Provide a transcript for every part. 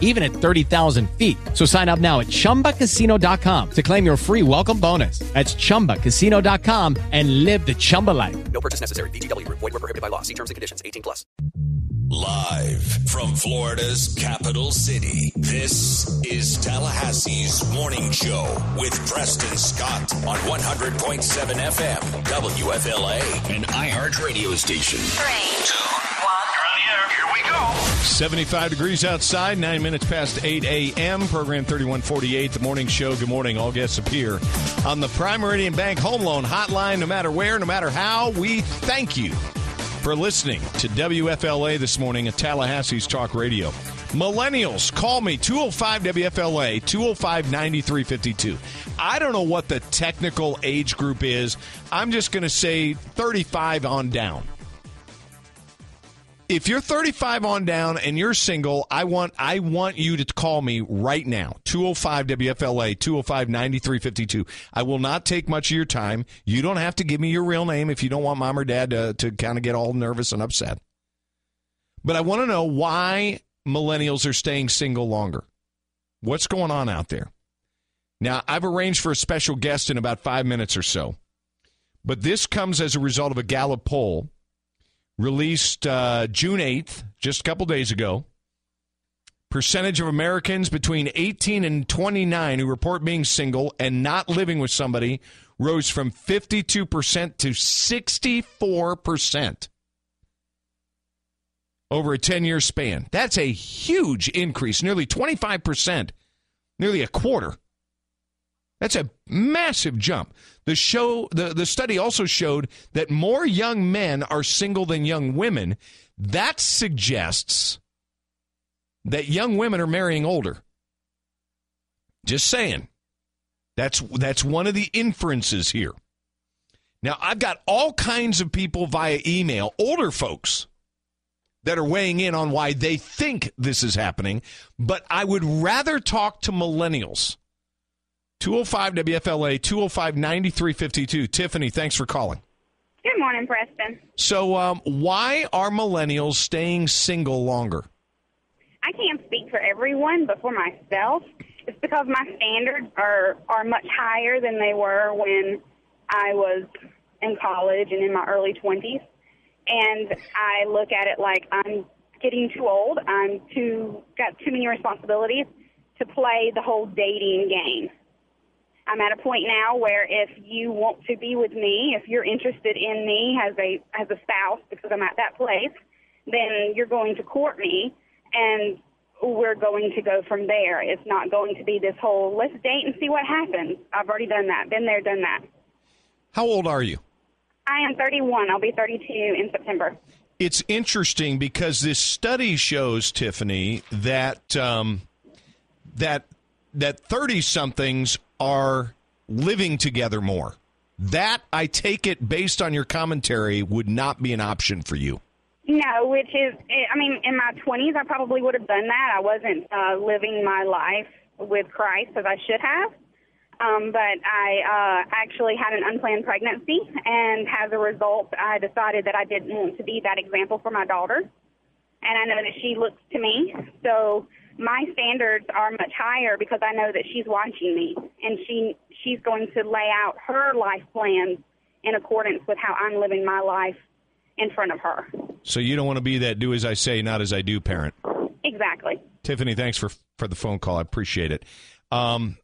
even at 30,000 feet. So sign up now at chumbacasino.com to claim your free welcome bonus. That's chumbacasino.com and live the Chumba life. No purchase necessary. VGW Group. Void were prohibited by law. See terms and conditions. 18 plus. Live from Florida's capital city, this is Tallahassee's Morning Show with Preston Scott on 100.7 FM, WFLA, an iHeart radio station. Three, two, one. Here we go. 75 degrees outside, nine minutes past 8 a.m. Program 3148, the morning show. Good morning. All guests appear on the Prime Meridian Bank Home Loan Hotline. No matter where, no matter how, we thank you for listening to WFLA this morning at Tallahassee's Talk Radio. Millennials, call me 205 WFLA 205 9352. I don't know what the technical age group is. I'm just going to say 35 on down if you're 35 on down and you're single, I want I want you to call me right now. 205 WFLA 205 9352. I will not take much of your time. You don't have to give me your real name if you don't want mom or dad to, to kind of get all nervous and upset. But I want to know why millennials are staying single longer. What's going on out there? Now, I've arranged for a special guest in about 5 minutes or so. But this comes as a result of a Gallup poll released uh, June 8th, just a couple days ago. Percentage of Americans between 18 and 29 who report being single and not living with somebody rose from 52% to 64% over a 10 year span. That's a huge increase, nearly 25%, nearly a quarter. That's a massive jump. The show the, the study also showed that more young men are single than young women. That suggests that young women are marrying older. Just saying. That's that's one of the inferences here. Now, I've got all kinds of people via email, older folks that are weighing in on why they think this is happening, but I would rather talk to millennials 205 WFLA, 205 9352. Tiffany, thanks for calling. Good morning, Preston. So, um, why are millennials staying single longer? I can't speak for everyone, but for myself, it's because my standards are, are much higher than they were when I was in college and in my early 20s. And I look at it like I'm getting too old. I'm too got too many responsibilities to play the whole dating game. I'm at a point now where if you want to be with me, if you're interested in me as a as a spouse, because I'm at that place, then you're going to court me, and we're going to go from there. It's not going to be this whole let's date and see what happens. I've already done that, been there, done that. How old are you? I am 31. I'll be 32 in September. It's interesting because this study shows Tiffany that um, that that 30 somethings are living together more. That, I take it, based on your commentary, would not be an option for you. No, which is, I mean, in my 20s, I probably would have done that. I wasn't uh, living my life with Christ as I should have. Um, but I uh, actually had an unplanned pregnancy, and as a result, I decided that I didn't want to be that example for my daughter. And I know that she looks to me. So my standards are much higher because I know that she's watching me and she she's going to lay out her life plans in accordance with how I'm living my life in front of her. So you don't want to be that do as I say, not as I do parent. Exactly. Tiffany, thanks for for the phone call. I appreciate it. Um,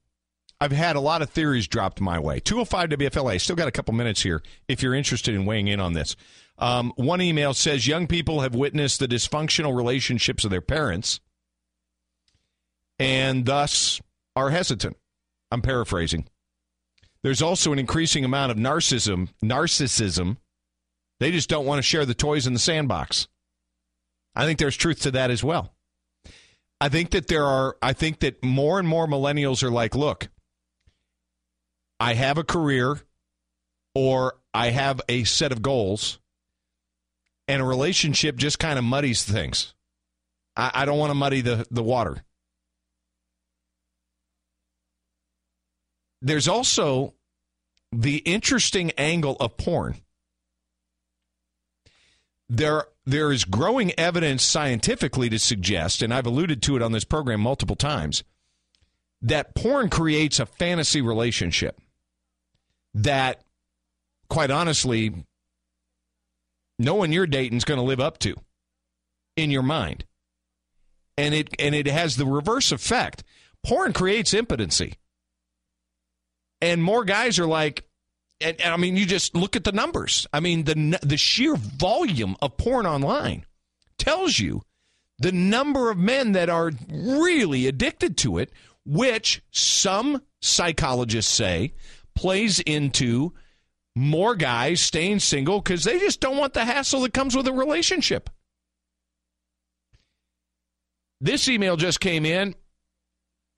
I've had a lot of theories dropped my way. 205 WFLA. Still got a couple minutes here if you're interested in weighing in on this. Um, one email says young people have witnessed the dysfunctional relationships of their parents and thus are hesitant. I'm paraphrasing. There's also an increasing amount of narcissism. Narcissism. They just don't want to share the toys in the sandbox. I think there's truth to that as well. I think that there are. I think that more and more millennials are like, look, I have a career, or I have a set of goals, and a relationship just kind of muddies things. I, I don't want to muddy the, the water. There's also the interesting angle of porn. There, there is growing evidence scientifically to suggest, and I've alluded to it on this program multiple times, that porn creates a fantasy relationship that, quite honestly, no one you're dating is going to live up to in your mind. And it and it has the reverse effect. Porn creates impotency. And more guys are like and, and I mean you just look at the numbers. I mean the the sheer volume of porn online tells you the number of men that are really addicted to it, which some psychologists say plays into more guys staying single because they just don't want the hassle that comes with a relationship. This email just came in.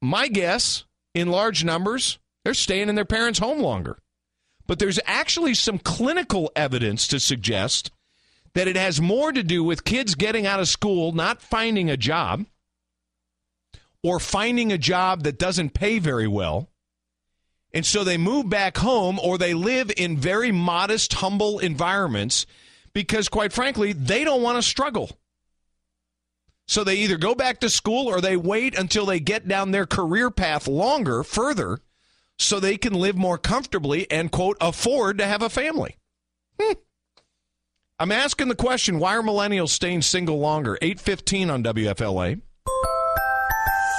My guess, in large numbers, they're staying in their parents' home longer. But there's actually some clinical evidence to suggest that it has more to do with kids getting out of school, not finding a job, or finding a job that doesn't pay very well. And so they move back home or they live in very modest, humble environments because, quite frankly, they don't want to struggle. So they either go back to school or they wait until they get down their career path longer, further, so they can live more comfortably and, quote, afford to have a family. Hmm. I'm asking the question why are millennials staying single longer? 815 on WFLA.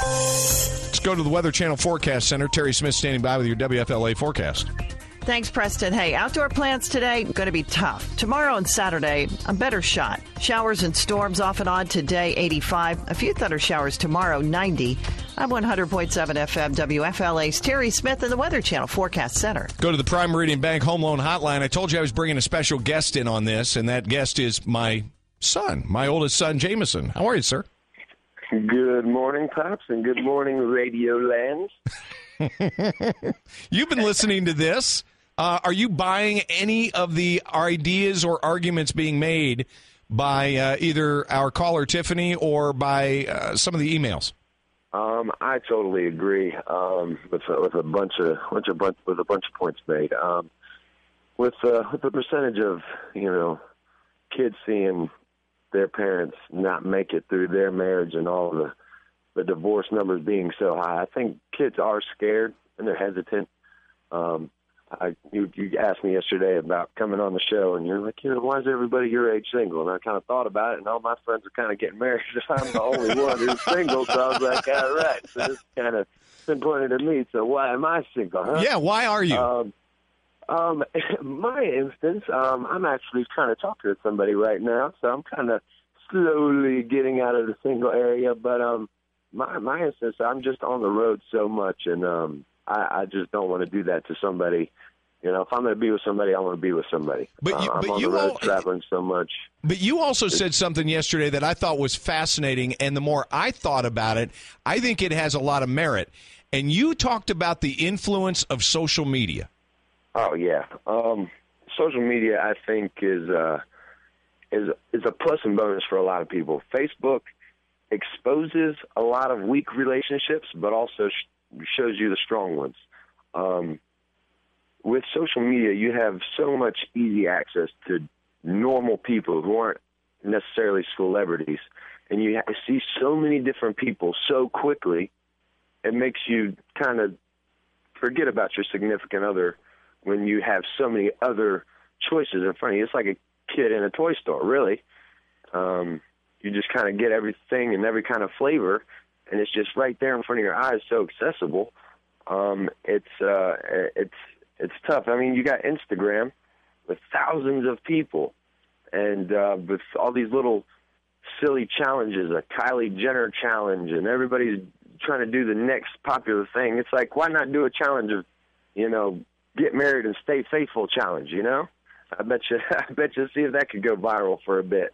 Let's go to the Weather Channel Forecast Center. Terry Smith standing by with your WFLA forecast. Thanks, Preston. Hey, outdoor plants today going to be tough. Tomorrow and Saturday, a better shot. Showers and storms off and on today, 85. A few thunder showers tomorrow, 90. I'm 100.7 FM WFLA's Terry Smith in the Weather Channel Forecast Center. Go to the Prime Meridian Bank Home Loan Hotline. I told you I was bringing a special guest in on this, and that guest is my son, my oldest son, Jamison. How are you, sir? Good morning, Pops, and good morning, Radio Land. You've been listening to this. Uh, are you buying any of the ideas or arguments being made by uh, either our caller Tiffany or by uh, some of the emails? Um, I totally agree um, with a, with a bunch of bunch of bunch with a bunch of points made. Um, with uh, with the percentage of you know kids seeing their parents not make it through their marriage and all the the divorce numbers being so high, I think kids are scared and they're hesitant. Um, I you you asked me yesterday about coming on the show, and you're like, you know, why is everybody your age single? And I kind of thought about it, and all my friends are kind of getting married. and I'm the only one who's single, so I was like, all right. So this kind of been pointed at me. So why am I single? Huh? Yeah, why are you? Um, um, my instance, um, I'm actually trying to talk to somebody right now, so I'm kind of slowly getting out of the single area. But um, my my instance, I'm just on the road so much, and um, I, I just don't want to do that to somebody. You know, if I'm going to be with somebody, I want to be with somebody. But you- uh, I'm but on you the road all- traveling so much. But you also said something yesterday that I thought was fascinating, and the more I thought about it, I think it has a lot of merit. And you talked about the influence of social media. Oh yeah, um, social media I think is uh, is is a plus and bonus for a lot of people. Facebook exposes a lot of weak relationships, but also shows you the strong ones. Um, with social media, you have so much easy access to normal people who aren't necessarily celebrities, and you see so many different people so quickly. It makes you kind of forget about your significant other when you have so many other choices in front of you. It's like a kid in a toy store, really. Um, you just kind of get everything and every kind of flavor, and it's just right there in front of your eyes, so accessible. Um, it's uh, it's it's tough. I mean, you got Instagram with thousands of people, and uh, with all these little silly challenges, a Kylie Jenner challenge, and everybody's trying to do the next popular thing. It's like, why not do a challenge of, you know, get married and stay faithful challenge? You know, I bet you, I bet you, see if that could go viral for a bit.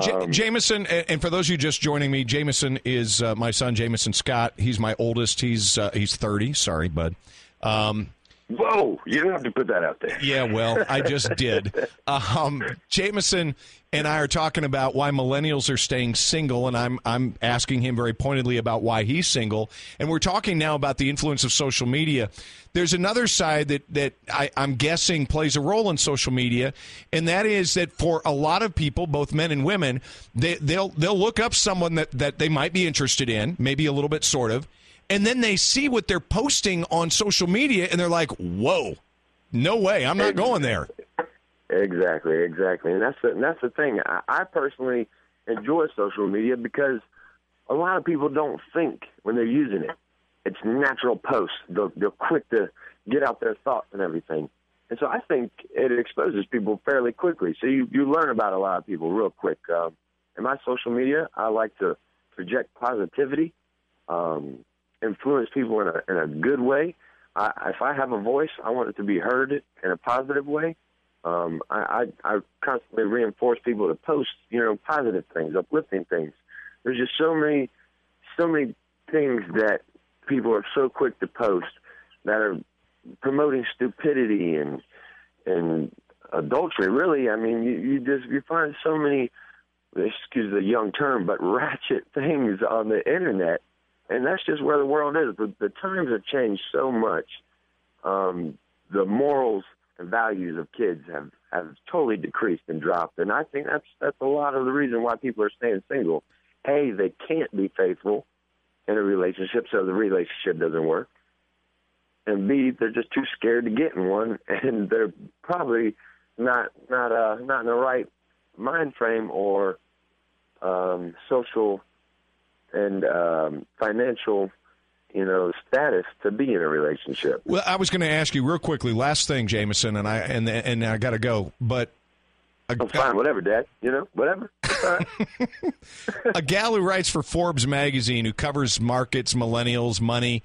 J- Um, Jamison, and for those of you just joining me, Jamison is uh, my son, Jamison Scott. He's my oldest. He's uh, he's thirty. Sorry, bud. Um, Whoa, you don't have to put that out there. yeah, well, I just did. Um, Jamison, and I are talking about why millennials are staying single, and I'm I'm asking him very pointedly about why he's single, and we're talking now about the influence of social media. There's another side that that I, I'm guessing plays a role in social media, and that is that for a lot of people, both men and women, they, they'll they'll look up someone that that they might be interested in, maybe a little bit, sort of, and then they see what they're posting on social media, and they're like, "Whoa, no way, I'm not going there." Exactly, exactly, and that's the, and that's the thing. I, I personally enjoy social media because a lot of people don't think when they're using it. It's natural posts. They're, they're quick to get out their thoughts and everything, and so I think it exposes people fairly quickly. So you you learn about a lot of people real quick. Um, in my social media, I like to project positivity, um, influence people in a in a good way. I, if I have a voice, I want it to be heard in a positive way. Um, I, I, I constantly reinforce people to post, you know, positive things, uplifting things. There's just so many, so many things that people are so quick to post that are promoting stupidity and and adultery. Really, I mean, you, you just you find so many, excuse the young term, but ratchet things on the internet, and that's just where the world is. The, the times have changed so much. Um, the morals and values of kids have have totally decreased and dropped. And I think that's that's a lot of the reason why people are staying single. A, they can't be faithful in a relationship, so the relationship doesn't work. And B, they're just too scared to get in one, and they're probably not not uh not in the right mind frame or um, social and um, financial you know, status to be in a relationship. Well, I was going to ask you real quickly. Last thing, Jamison, and I and and I got to go. But a, I'm fine, whatever, Dad. You know, whatever. a gal who writes for Forbes magazine, who covers markets, millennials, money,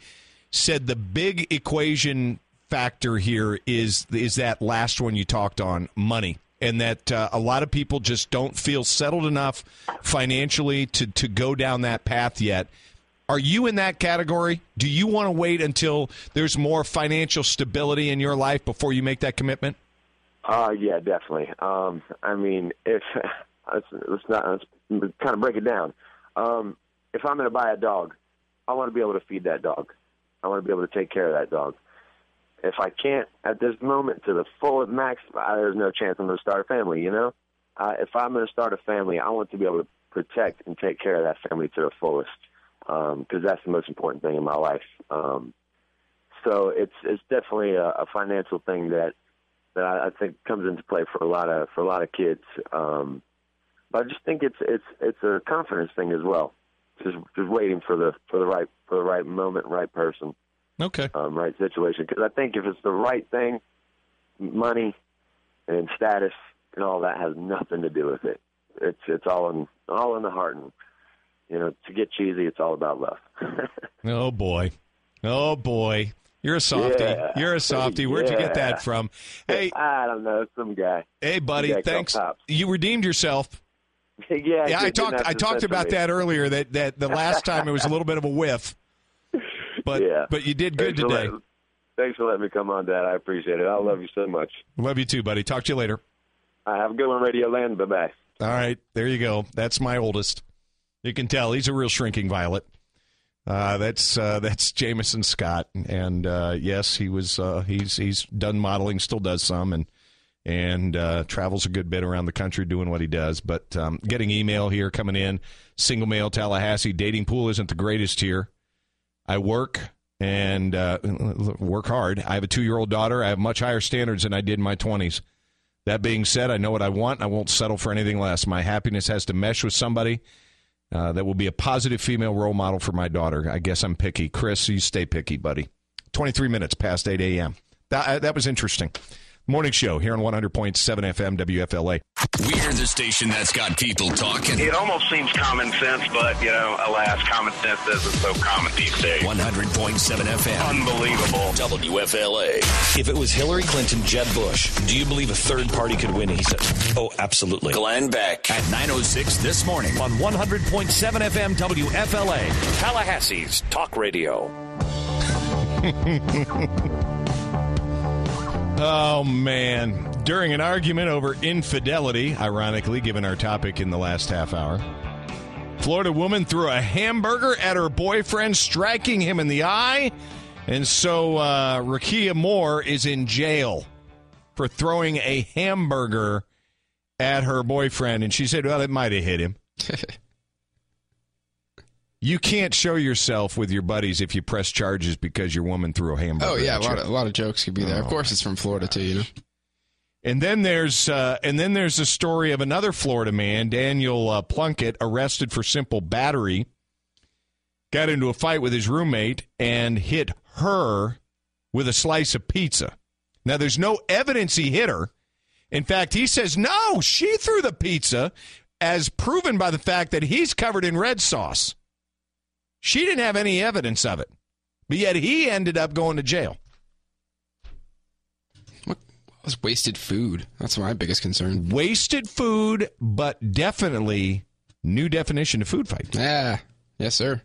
said the big equation factor here is is that last one you talked on, money. And that uh, a lot of people just don't feel settled enough financially to, to go down that path yet. Are you in that category? Do you want to wait until there's more financial stability in your life before you make that commitment? Uh, yeah, definitely. Um, I mean, if let's, let's not let's kind of break it down. Um, if I'm going to buy a dog, I want to be able to feed that dog. I want to be able to take care of that dog. If I can't at this moment to the full max, there's no chance I'm going to start a family. You know, uh, if I'm going to start a family, I want to be able to protect and take care of that family to the fullest because um, that's the most important thing in my life. Um, so it's it's definitely a, a financial thing that that I, I think comes into play for a lot of for a lot of kids. Um, but I just think it's it's it's a confidence thing as well. Just just waiting for the for the right for the right moment, right person, okay, um, right situation. Because I think if it's the right thing, money and status and all that has nothing to do with it. It's it's all in all in the heart and you know, to get cheesy, it's all about love. oh boy, oh boy, you're a softy. Yeah. You're a softy. Where'd yeah. you get that from? Hey, I don't know, some guy. Hey, buddy, thanks. You redeemed yourself. yeah, yeah. I talked. I talked about that earlier. That that the last time it was a little bit of a whiff. But yeah. but you did good thanks today. For letting, thanks for letting me come on, Dad. I appreciate it. I love you so much. Love you too, buddy. Talk to you later. I have a good one, Radio Land. Bye bye. All right, there you go. That's my oldest. You can tell he's a real shrinking violet. Uh, that's uh, that's Jamison Scott, and uh, yes, he was uh, he's he's done modeling, still does some, and and uh, travels a good bit around the country doing what he does. But um, getting email here coming in, single male Tallahassee dating pool isn't the greatest here. I work and uh, work hard. I have a two year old daughter. I have much higher standards than I did in my twenties. That being said, I know what I want. I won't settle for anything less. My happiness has to mesh with somebody uh, that will be a positive female role model for my daughter. I guess I'm picky. Chris, you stay picky, buddy. 23 minutes past 8 a.m. That, uh, that was interesting. Morning show here on 100.7 FM WFLA. We're the station that's got people talking. It almost seems common sense, but, you know, alas, common sense isn't so common these days. 100.7 FM. Unbelievable. WFLA. If it was Hillary Clinton, Jeb Bush, do you believe a third party could win? He said, Oh, absolutely. Glenn Beck at 906 this morning on 100.7 FM WFLA, Tallahassee's Talk Radio. Oh man, During an argument over infidelity, ironically, given our topic in the last half hour, Florida woman threw a hamburger at her boyfriend, striking him in the eye. And so uh, Rakia Moore is in jail for throwing a hamburger at her boyfriend. And she said, well, it might have hit him. you can't show yourself with your buddies if you press charges because your woman threw a hamburger Oh yeah, a lot, of, a lot of jokes could be there. Oh. Of course, it's from Florida too. You know. And then there's uh, and then there's a story of another Florida man, Daniel uh, Plunkett, arrested for simple battery. Got into a fight with his roommate and hit her with a slice of pizza. Now there's no evidence he hit her. In fact, he says no, she threw the pizza, as proven by the fact that he's covered in red sauce. She didn't have any evidence of it, but yet he ended up going to jail. What was wasted food? That's my biggest concern. wasted food, but definitely new definition of food fight. Yeah. Yes, sir.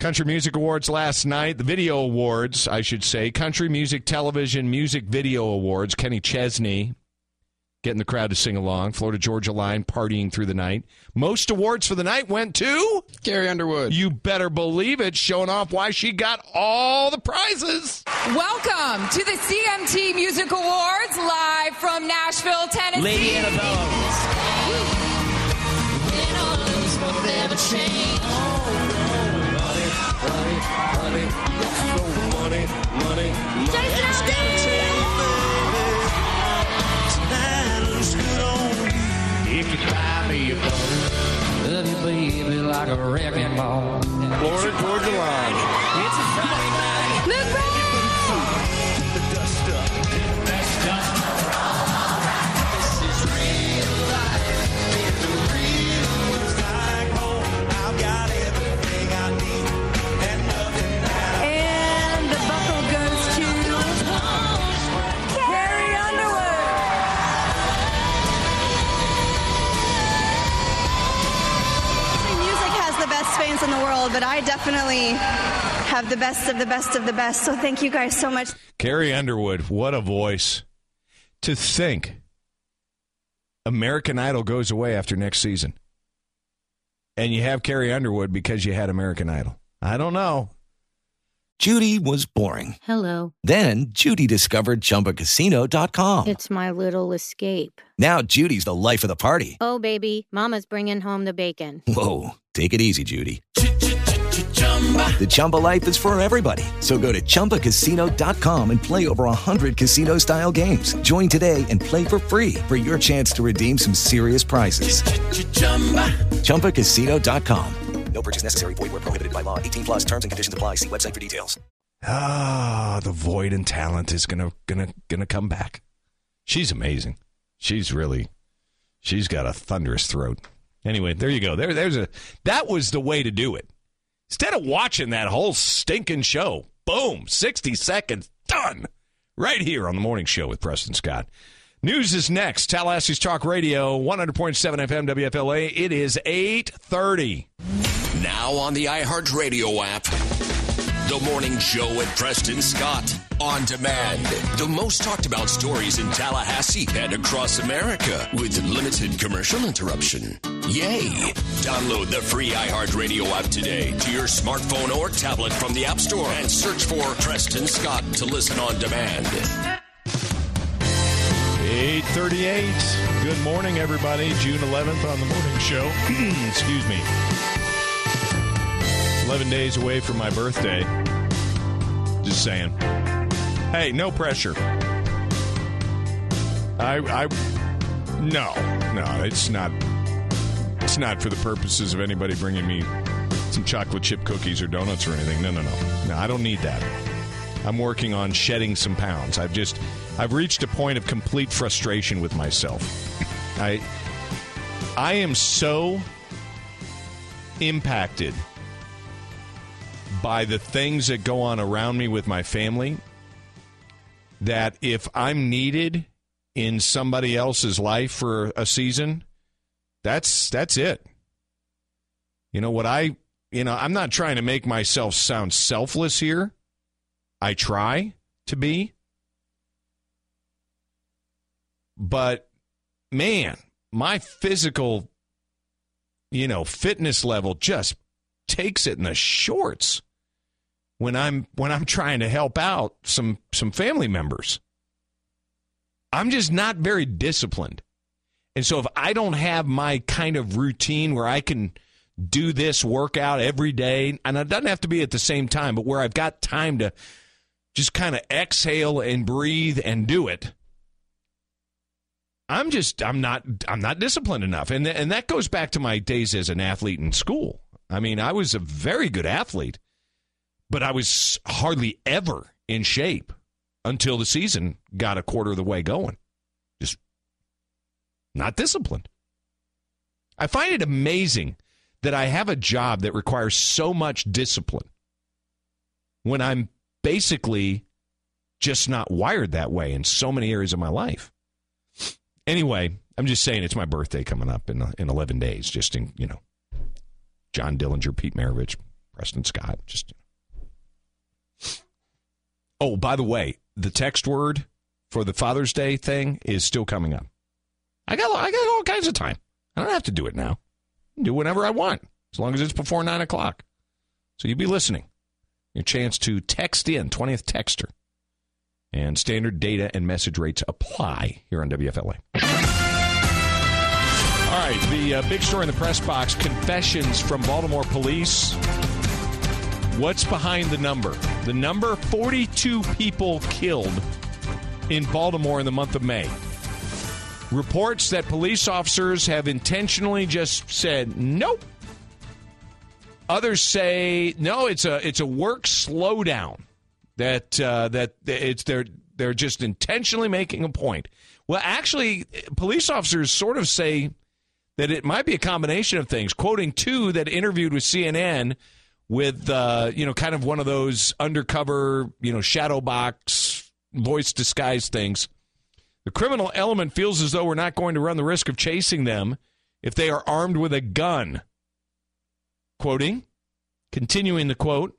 Country Music Awards last night, the Video Awards, I should say, Country Music Television Music Video Awards. Kenny Chesney getting the crowd to sing along. Florida Georgia Line partying through the night. Most awards for the night went to Carrie Underwood. You better believe it, showing off why she got all the prizes. Welcome to the CMT Music Awards live from Nashville, Tennessee. Lady Antebellum. If you try me, you love you, baby, like a wrecking ball. Florida Georgia Line. It's a in the world, but I definitely have the best of the best of the best. So thank you guys so much. Carrie Underwood, what a voice. To think American Idol goes away after next season. And you have Carrie Underwood because you had American Idol. I don't know. Judy was boring. Hello. Then Judy discovered ChumbaCasino.com. It's my little escape. Now Judy's the life of the party. Oh, baby, Mama's bringing home the bacon. Whoa, take it easy, Judy. The Chumba life is for everybody. So go to ChumbaCasino.com and play over 100 casino style games. Join today and play for free for your chance to redeem some serious prizes. ChumbaCasino.com. No purchase necessary. Void where prohibited by law. 18 plus terms and conditions apply. See website for details. Ah, the void in talent is gonna gonna gonna come back. She's amazing. She's really she's got a thunderous throat. Anyway, there you go. There there's a that was the way to do it. Instead of watching that whole stinking show, boom, 60 seconds, done. Right here on the morning show with Preston Scott. News is next. Tallahassee's Talk Radio, 100.7 FM WFLA. It is 830. Now on the iHeartRadio app. The Morning Show with Preston Scott. On demand. The most talked about stories in Tallahassee and across America with limited commercial interruption. Yay! Download the free iHeartRadio app today to your smartphone or tablet from the App Store and search for Preston Scott to listen on demand. 838. Good morning, everybody. June 11th on the morning show. Excuse me. 11 days away from my birthday. Just saying. Hey, no pressure. I, I, no, no, it's not. It's not for the purposes of anybody bringing me some chocolate chip cookies or donuts or anything. No, no, no. No, I don't need that. I'm working on shedding some pounds. I've just I've reached a point of complete frustration with myself. I I am so impacted by the things that go on around me with my family that if I'm needed in somebody else's life for a season, that's that's it. You know what I you know, I'm not trying to make myself sound selfless here. I try to be. but man, my physical, you know, fitness level just takes it in the shorts when I'm when I'm trying to help out some some family members. I'm just not very disciplined. And so if I don't have my kind of routine where I can do this workout every day, and it doesn't have to be at the same time, but where I've got time to just kind of exhale and breathe and do it. I'm just I'm not I'm not disciplined enough. And and that goes back to my days as an athlete in school. I mean, I was a very good athlete, but I was hardly ever in shape until the season got a quarter of the way going. Just not disciplined. I find it amazing that I have a job that requires so much discipline when I'm basically just not wired that way in so many areas of my life. Anyway, I'm just saying it's my birthday coming up in in 11 days. Just in you know, John Dillinger, Pete Maravich, Preston Scott. Just oh, by the way, the text word for the Father's Day thing is still coming up. I got I got all kinds of time. I don't have to do it now. Do whenever I want, as long as it's before nine o'clock. So you'll be listening. Your chance to text in, 20th texter. And standard data and message rates apply here on WFLA. All right, the uh, big story in the press box confessions from Baltimore police. What's behind the number? The number 42 people killed in Baltimore in the month of May. Reports that police officers have intentionally just said nope. Others say no. It's a it's a work slowdown that uh, that it's they're they're just intentionally making a point. Well, actually, police officers sort of say that it might be a combination of things. Quoting two that interviewed with CNN with uh, you know kind of one of those undercover you know shadow box voice disguise things. The criminal element feels as though we're not going to run the risk of chasing them if they are armed with a gun. Quoting, continuing the quote,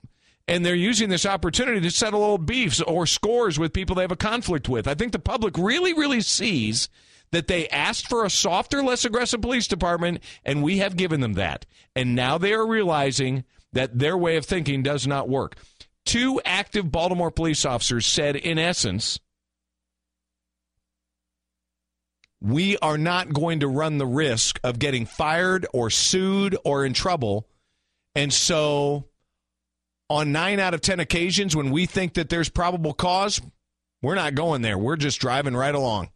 and they're using this opportunity to settle old beefs or scores with people they have a conflict with. I think the public really, really sees that they asked for a softer, less aggressive police department, and we have given them that. And now they are realizing that their way of thinking does not work. Two active Baltimore police officers said, in essence, we are not going to run the risk of getting fired or sued or in trouble. And so, on nine out of 10 occasions when we think that there's probable cause, we're not going there. We're just driving right along.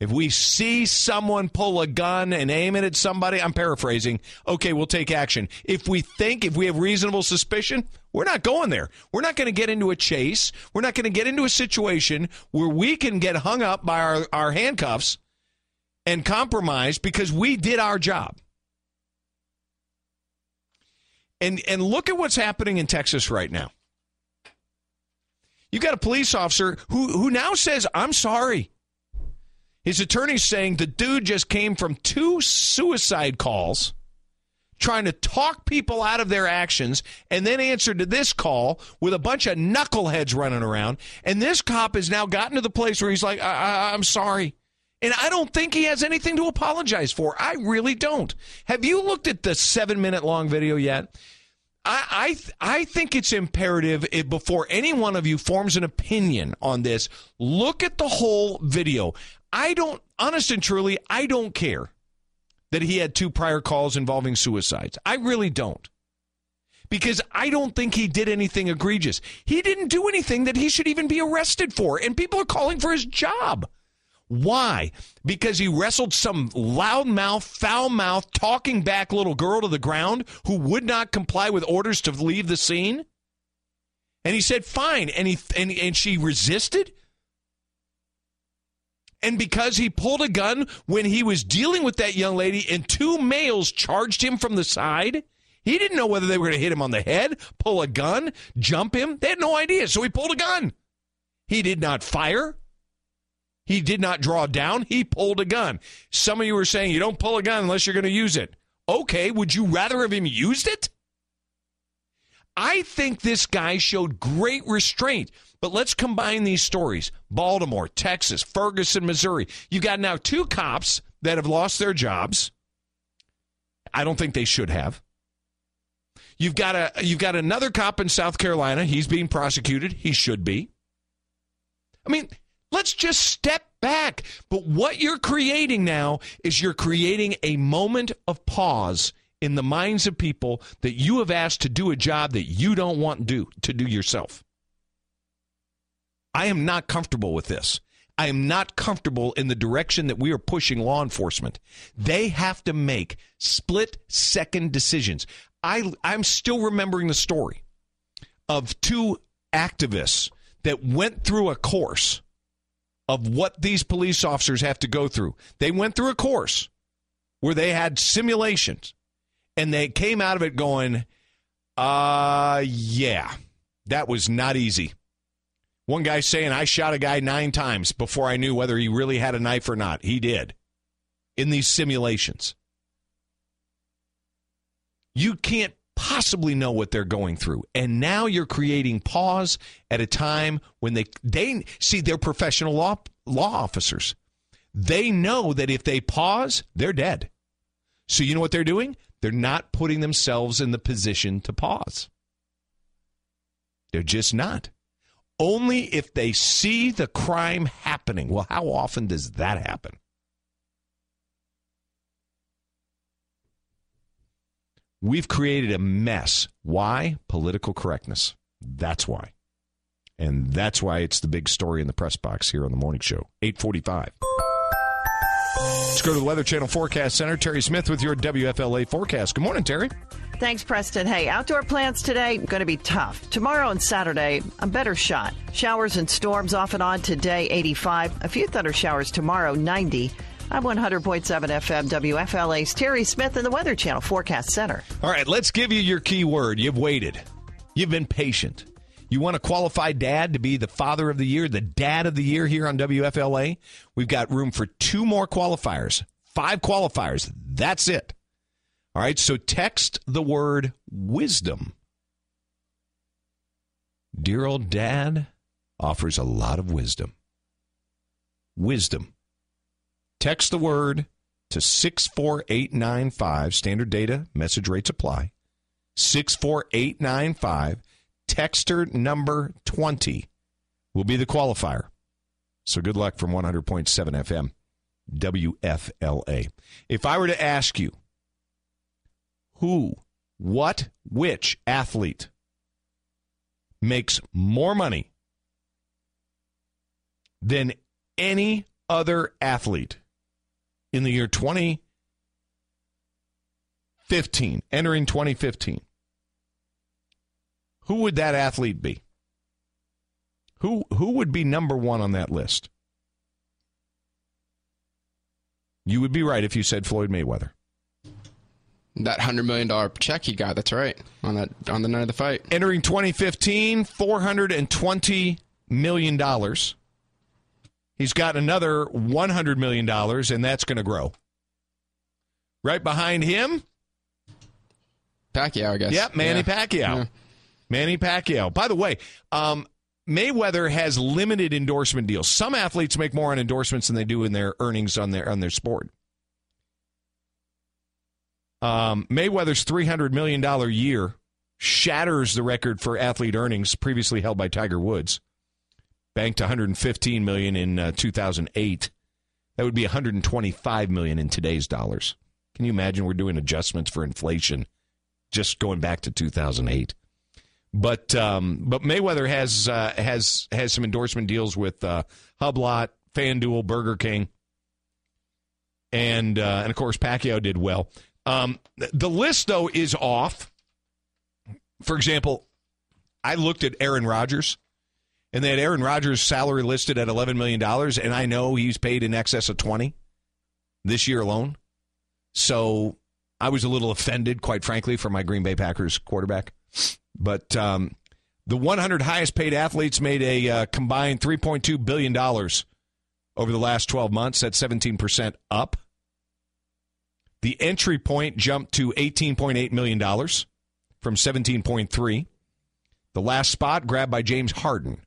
If we see someone pull a gun and aim it at somebody, I'm paraphrasing, okay, we'll take action. If we think, if we have reasonable suspicion, we're not going there. We're not going to get into a chase. We're not going to get into a situation where we can get hung up by our, our handcuffs and compromised because we did our job. And and look at what's happening in Texas right now. You got a police officer who who now says, "I'm sorry." His attorney's saying the dude just came from two suicide calls trying to talk people out of their actions and then answered to this call with a bunch of knuckleheads running around. And this cop has now gotten to the place where he's like, I- I- I'm sorry. And I don't think he has anything to apologize for. I really don't. Have you looked at the seven minute long video yet? I I, th- I think it's imperative if, before any one of you forms an opinion on this, look at the whole video. I don't, honest and truly, I don't care that he had two prior calls involving suicides. I really don't. Because I don't think he did anything egregious. He didn't do anything that he should even be arrested for. And people are calling for his job. Why? Because he wrestled some loudmouth, foul mouth, talking back little girl to the ground who would not comply with orders to leave the scene? And he said, fine. And, he, and, and she resisted? And because he pulled a gun when he was dealing with that young lady and two males charged him from the side, he didn't know whether they were going to hit him on the head, pull a gun, jump him. They had no idea. So he pulled a gun. He did not fire. He did not draw down. He pulled a gun. Some of you were saying you don't pull a gun unless you're going to use it. Okay, would you rather have him used it? I think this guy showed great restraint. But let's combine these stories Baltimore, Texas, Ferguson, Missouri. You've got now two cops that have lost their jobs. I don't think they should have. You've got a you've got another cop in South Carolina. He's being prosecuted. He should be. I mean, let's just step back. But what you're creating now is you're creating a moment of pause in the minds of people that you have asked to do a job that you don't want to do to do yourself. I am not comfortable with this. I am not comfortable in the direction that we are pushing law enforcement. They have to make split second decisions. I I'm still remembering the story of two activists that went through a course of what these police officers have to go through. They went through a course where they had simulations and they came out of it going, uh, yeah, that was not easy. One guy saying, I shot a guy nine times before I knew whether he really had a knife or not. He did in these simulations. You can't possibly know what they're going through. And now you're creating pause at a time when they they see they're professional law law officers. They know that if they pause, they're dead. So you know what they're doing? They're not putting themselves in the position to pause. They're just not. Only if they see the crime happening. Well, how often does that happen? We've created a mess. Why? Political correctness. That's why. And that's why it's the big story in the press box here on the morning show. 845. Let's go to the Weather Channel Forecast Center. Terry Smith with your WFLA forecast. Good morning, Terry. Thanks, Preston. Hey, outdoor plants today going to be tough. Tomorrow and Saturday, a better shot. Showers and storms off and on today, 85. A few thunder showers tomorrow, 90. I'm 100.7 FM WFLA's Terry Smith in the Weather Channel Forecast Center. All right, let's give you your key word. You've waited. You've been patient. You want to qualify dad to be the father of the year, the dad of the year here on WFLA? We've got room for two more qualifiers. Five qualifiers. That's it. All right, so text the word wisdom. Dear old dad offers a lot of wisdom. Wisdom. Text the word to 64895. Standard data, message rates apply. 64895. Texter number 20 will be the qualifier. So good luck from 100.7 FM, WFLA. If I were to ask you, who, what, which athlete makes more money than any other athlete in the year 2015, entering 2015, who would that athlete be? Who who would be number one on that list? You would be right if you said Floyd Mayweather. That hundred million dollar check he got. That's right on that on the night of the fight. Entering 2015, 420 million dollars. He's got another 100 million dollars, and that's going to grow. Right behind him, Pacquiao, I guess. Yep, Manny Yeah. Pacquiao. Yeah. Manny Pacquiao. By the way, um, Mayweather has limited endorsement deals. Some athletes make more on endorsements than they do in their earnings on their on their sport. Um, Mayweather's three hundred million dollar year shatters the record for athlete earnings previously held by Tiger Woods. Banked 115 million in uh, 2008. That would be 125 million in today's dollars. Can you imagine we're doing adjustments for inflation just going back to 2008? But um, but Mayweather has uh, has has some endorsement deals with uh, Hublot, FanDuel, Burger King, and uh, and of course Pacquiao did well. Um, the list though is off. For example, I looked at Aaron Rodgers, and they had Aaron Rodgers' salary listed at eleven million dollars, and I know he's paid in excess of twenty this year alone. So I was a little offended, quite frankly, for my Green Bay Packers quarterback. But um, the 100 highest paid athletes made a uh, combined 3.2 billion dollars over the last 12 months. That's 17 percent up. The entry point jumped to 18.8 million dollars from 17.3. The last spot grabbed by James Harden,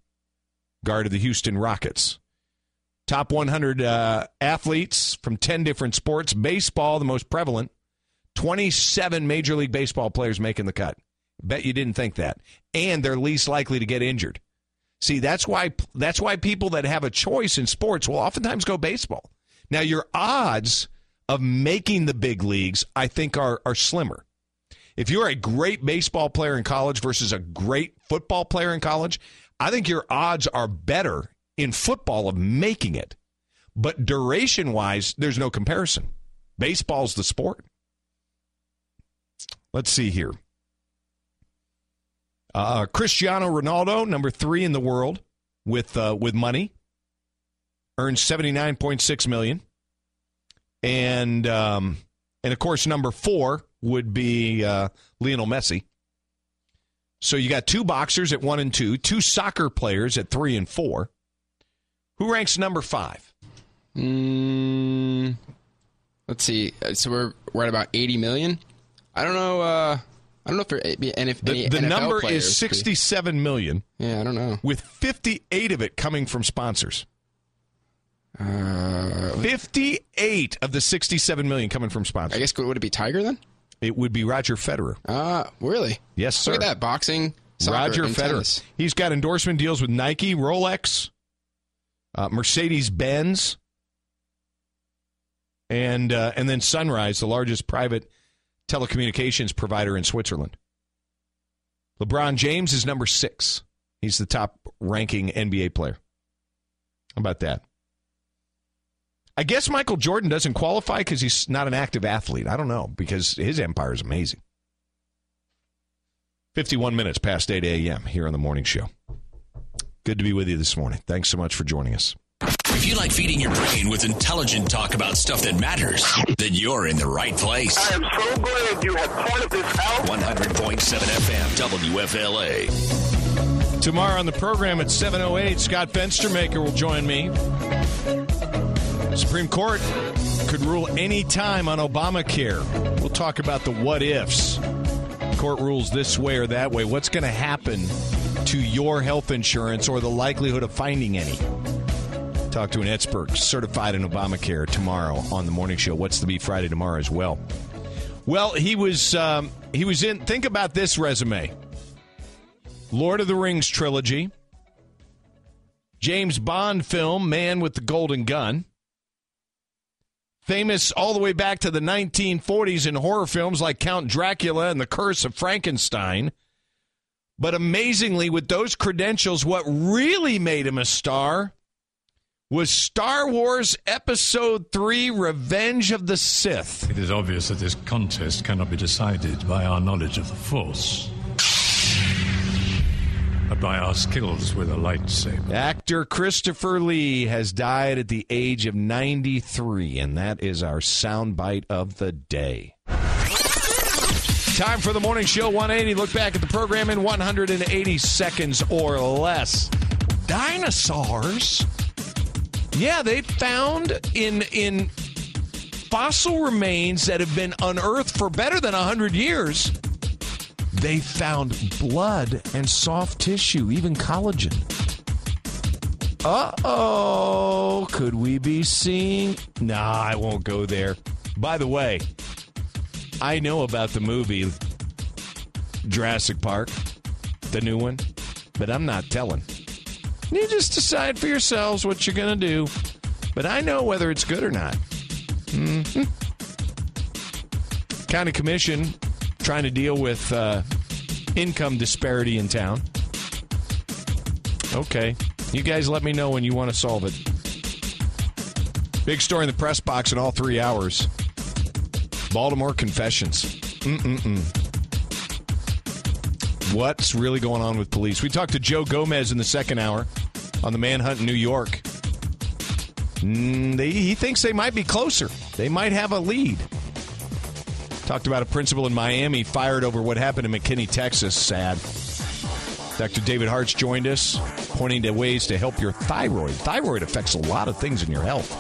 guard of the Houston Rockets. Top 100 uh, athletes from 10 different sports. Baseball, the most prevalent. 27 Major League Baseball players making the cut. Bet you didn't think that. And they're least likely to get injured. See, that's why that's why people that have a choice in sports will oftentimes go baseball. Now, your odds of making the big leagues, I think, are are slimmer. If you're a great baseball player in college versus a great football player in college, I think your odds are better in football of making it. But duration wise, there's no comparison. Baseball's the sport. Let's see here. Uh, Cristiano Ronaldo, number three in the world with uh, with money, earns seventy nine point six million, and um, and of course number four would be uh, Lionel Messi. So you got two boxers at one and two, two soccer players at three and four. Who ranks number five? Mm, let's see. Uh, So we're we're at about eighty million. I don't know. Uh, I don't know if there and if The, any the number players is 67 million. Yeah, I don't know. With 58 of it coming from sponsors. Uh, 58 of the 67 million coming from sponsors. I guess would it be Tiger then? It would be Roger Federer. Ah, really? Yes, sir. Look at that boxing, Roger Federer. tennis. He's got endorsement deals with Nike, Rolex, uh, Mercedes Benz, and uh, and then Sunrise, the largest private telecommunications provider in Switzerland. LeBron James is number six. He's the top ranking NBA player. How about that? I guess Michael Jordan doesn't qualify because he's not an active athlete. I don't know because his empire is amazing. 51 minutes past 8 a.m. here on the morning show. Good to be with you this morning. Thanks so much for joining us. If you like feeding your brain with intelligent talk about stuff that matters, then you're in the right place. I am so glad you have pointed this out. 100.7 FM, WFLA. Tomorrow on the program at 7.08, Scott Fenstermaker will join me. Supreme Court could rule any time on Obamacare. We'll talk about the what ifs. Court rules this way or that way. What's going to happen to your health insurance or the likelihood of finding any? Talk to an expert certified in Obamacare tomorrow on the morning show. What's the Be Friday tomorrow as well. Well, he was um, he was in. Think about this resume: Lord of the Rings trilogy, James Bond film, Man with the Golden Gun, famous all the way back to the 1940s in horror films like Count Dracula and The Curse of Frankenstein. But amazingly, with those credentials, what really made him a star was Star Wars Episode 3 Revenge of the Sith. It is obvious that this contest cannot be decided by our knowledge of the Force, by our skills with a lightsaber. Actor Christopher Lee has died at the age of 93, and that is our soundbite of the day. Time for the morning show 180. Look back at the program in 180 seconds or less. Dinosaurs? Yeah, they found in in fossil remains that have been unearthed for better than 100 years. They found blood and soft tissue, even collagen. Uh oh. Could we be seeing? Nah, I won't go there. By the way, I know about the movie Jurassic Park, the new one, but I'm not telling. You just decide for yourselves what you're going to do. But I know whether it's good or not. hmm County Commission trying to deal with uh, income disparity in town. Okay. You guys let me know when you want to solve it. Big story in the press box in all three hours. Baltimore confessions. Mm-mm-mm. What's really going on with police? We talked to Joe Gomez in the second hour on the manhunt in New York. Mm, they, he thinks they might be closer. They might have a lead. Talked about a principal in Miami fired over what happened in McKinney, Texas. Sad. Dr. David Hart's joined us, pointing to ways to help your thyroid. Thyroid affects a lot of things in your health.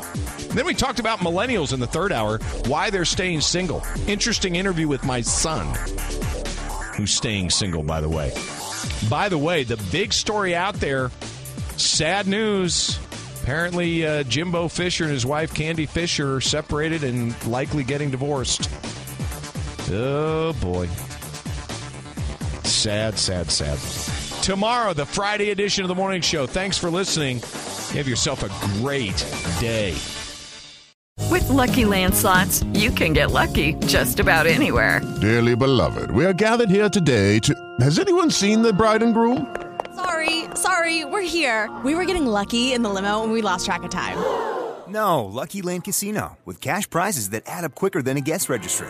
And then we talked about millennials in the third hour, why they're staying single. Interesting interview with my son, who's staying single, by the way. By the way, the big story out there, sad news. Apparently, uh, Jimbo Fisher and his wife Candi Fisher separated and likely getting divorced. Oh boy. Sad, sad, sad. Tomorrow, the Friday edition of the morning show. Thanks for listening. Have yourself a great day. With Lucky Land slots, you can get lucky just about anywhere. Dearly beloved, we are gathered here today to. Has anyone seen the bride and groom? Sorry, sorry, we're here. We were getting lucky in the limo and we lost track of time. No, Lucky Land Casino, with cash prizes that add up quicker than a guest registry.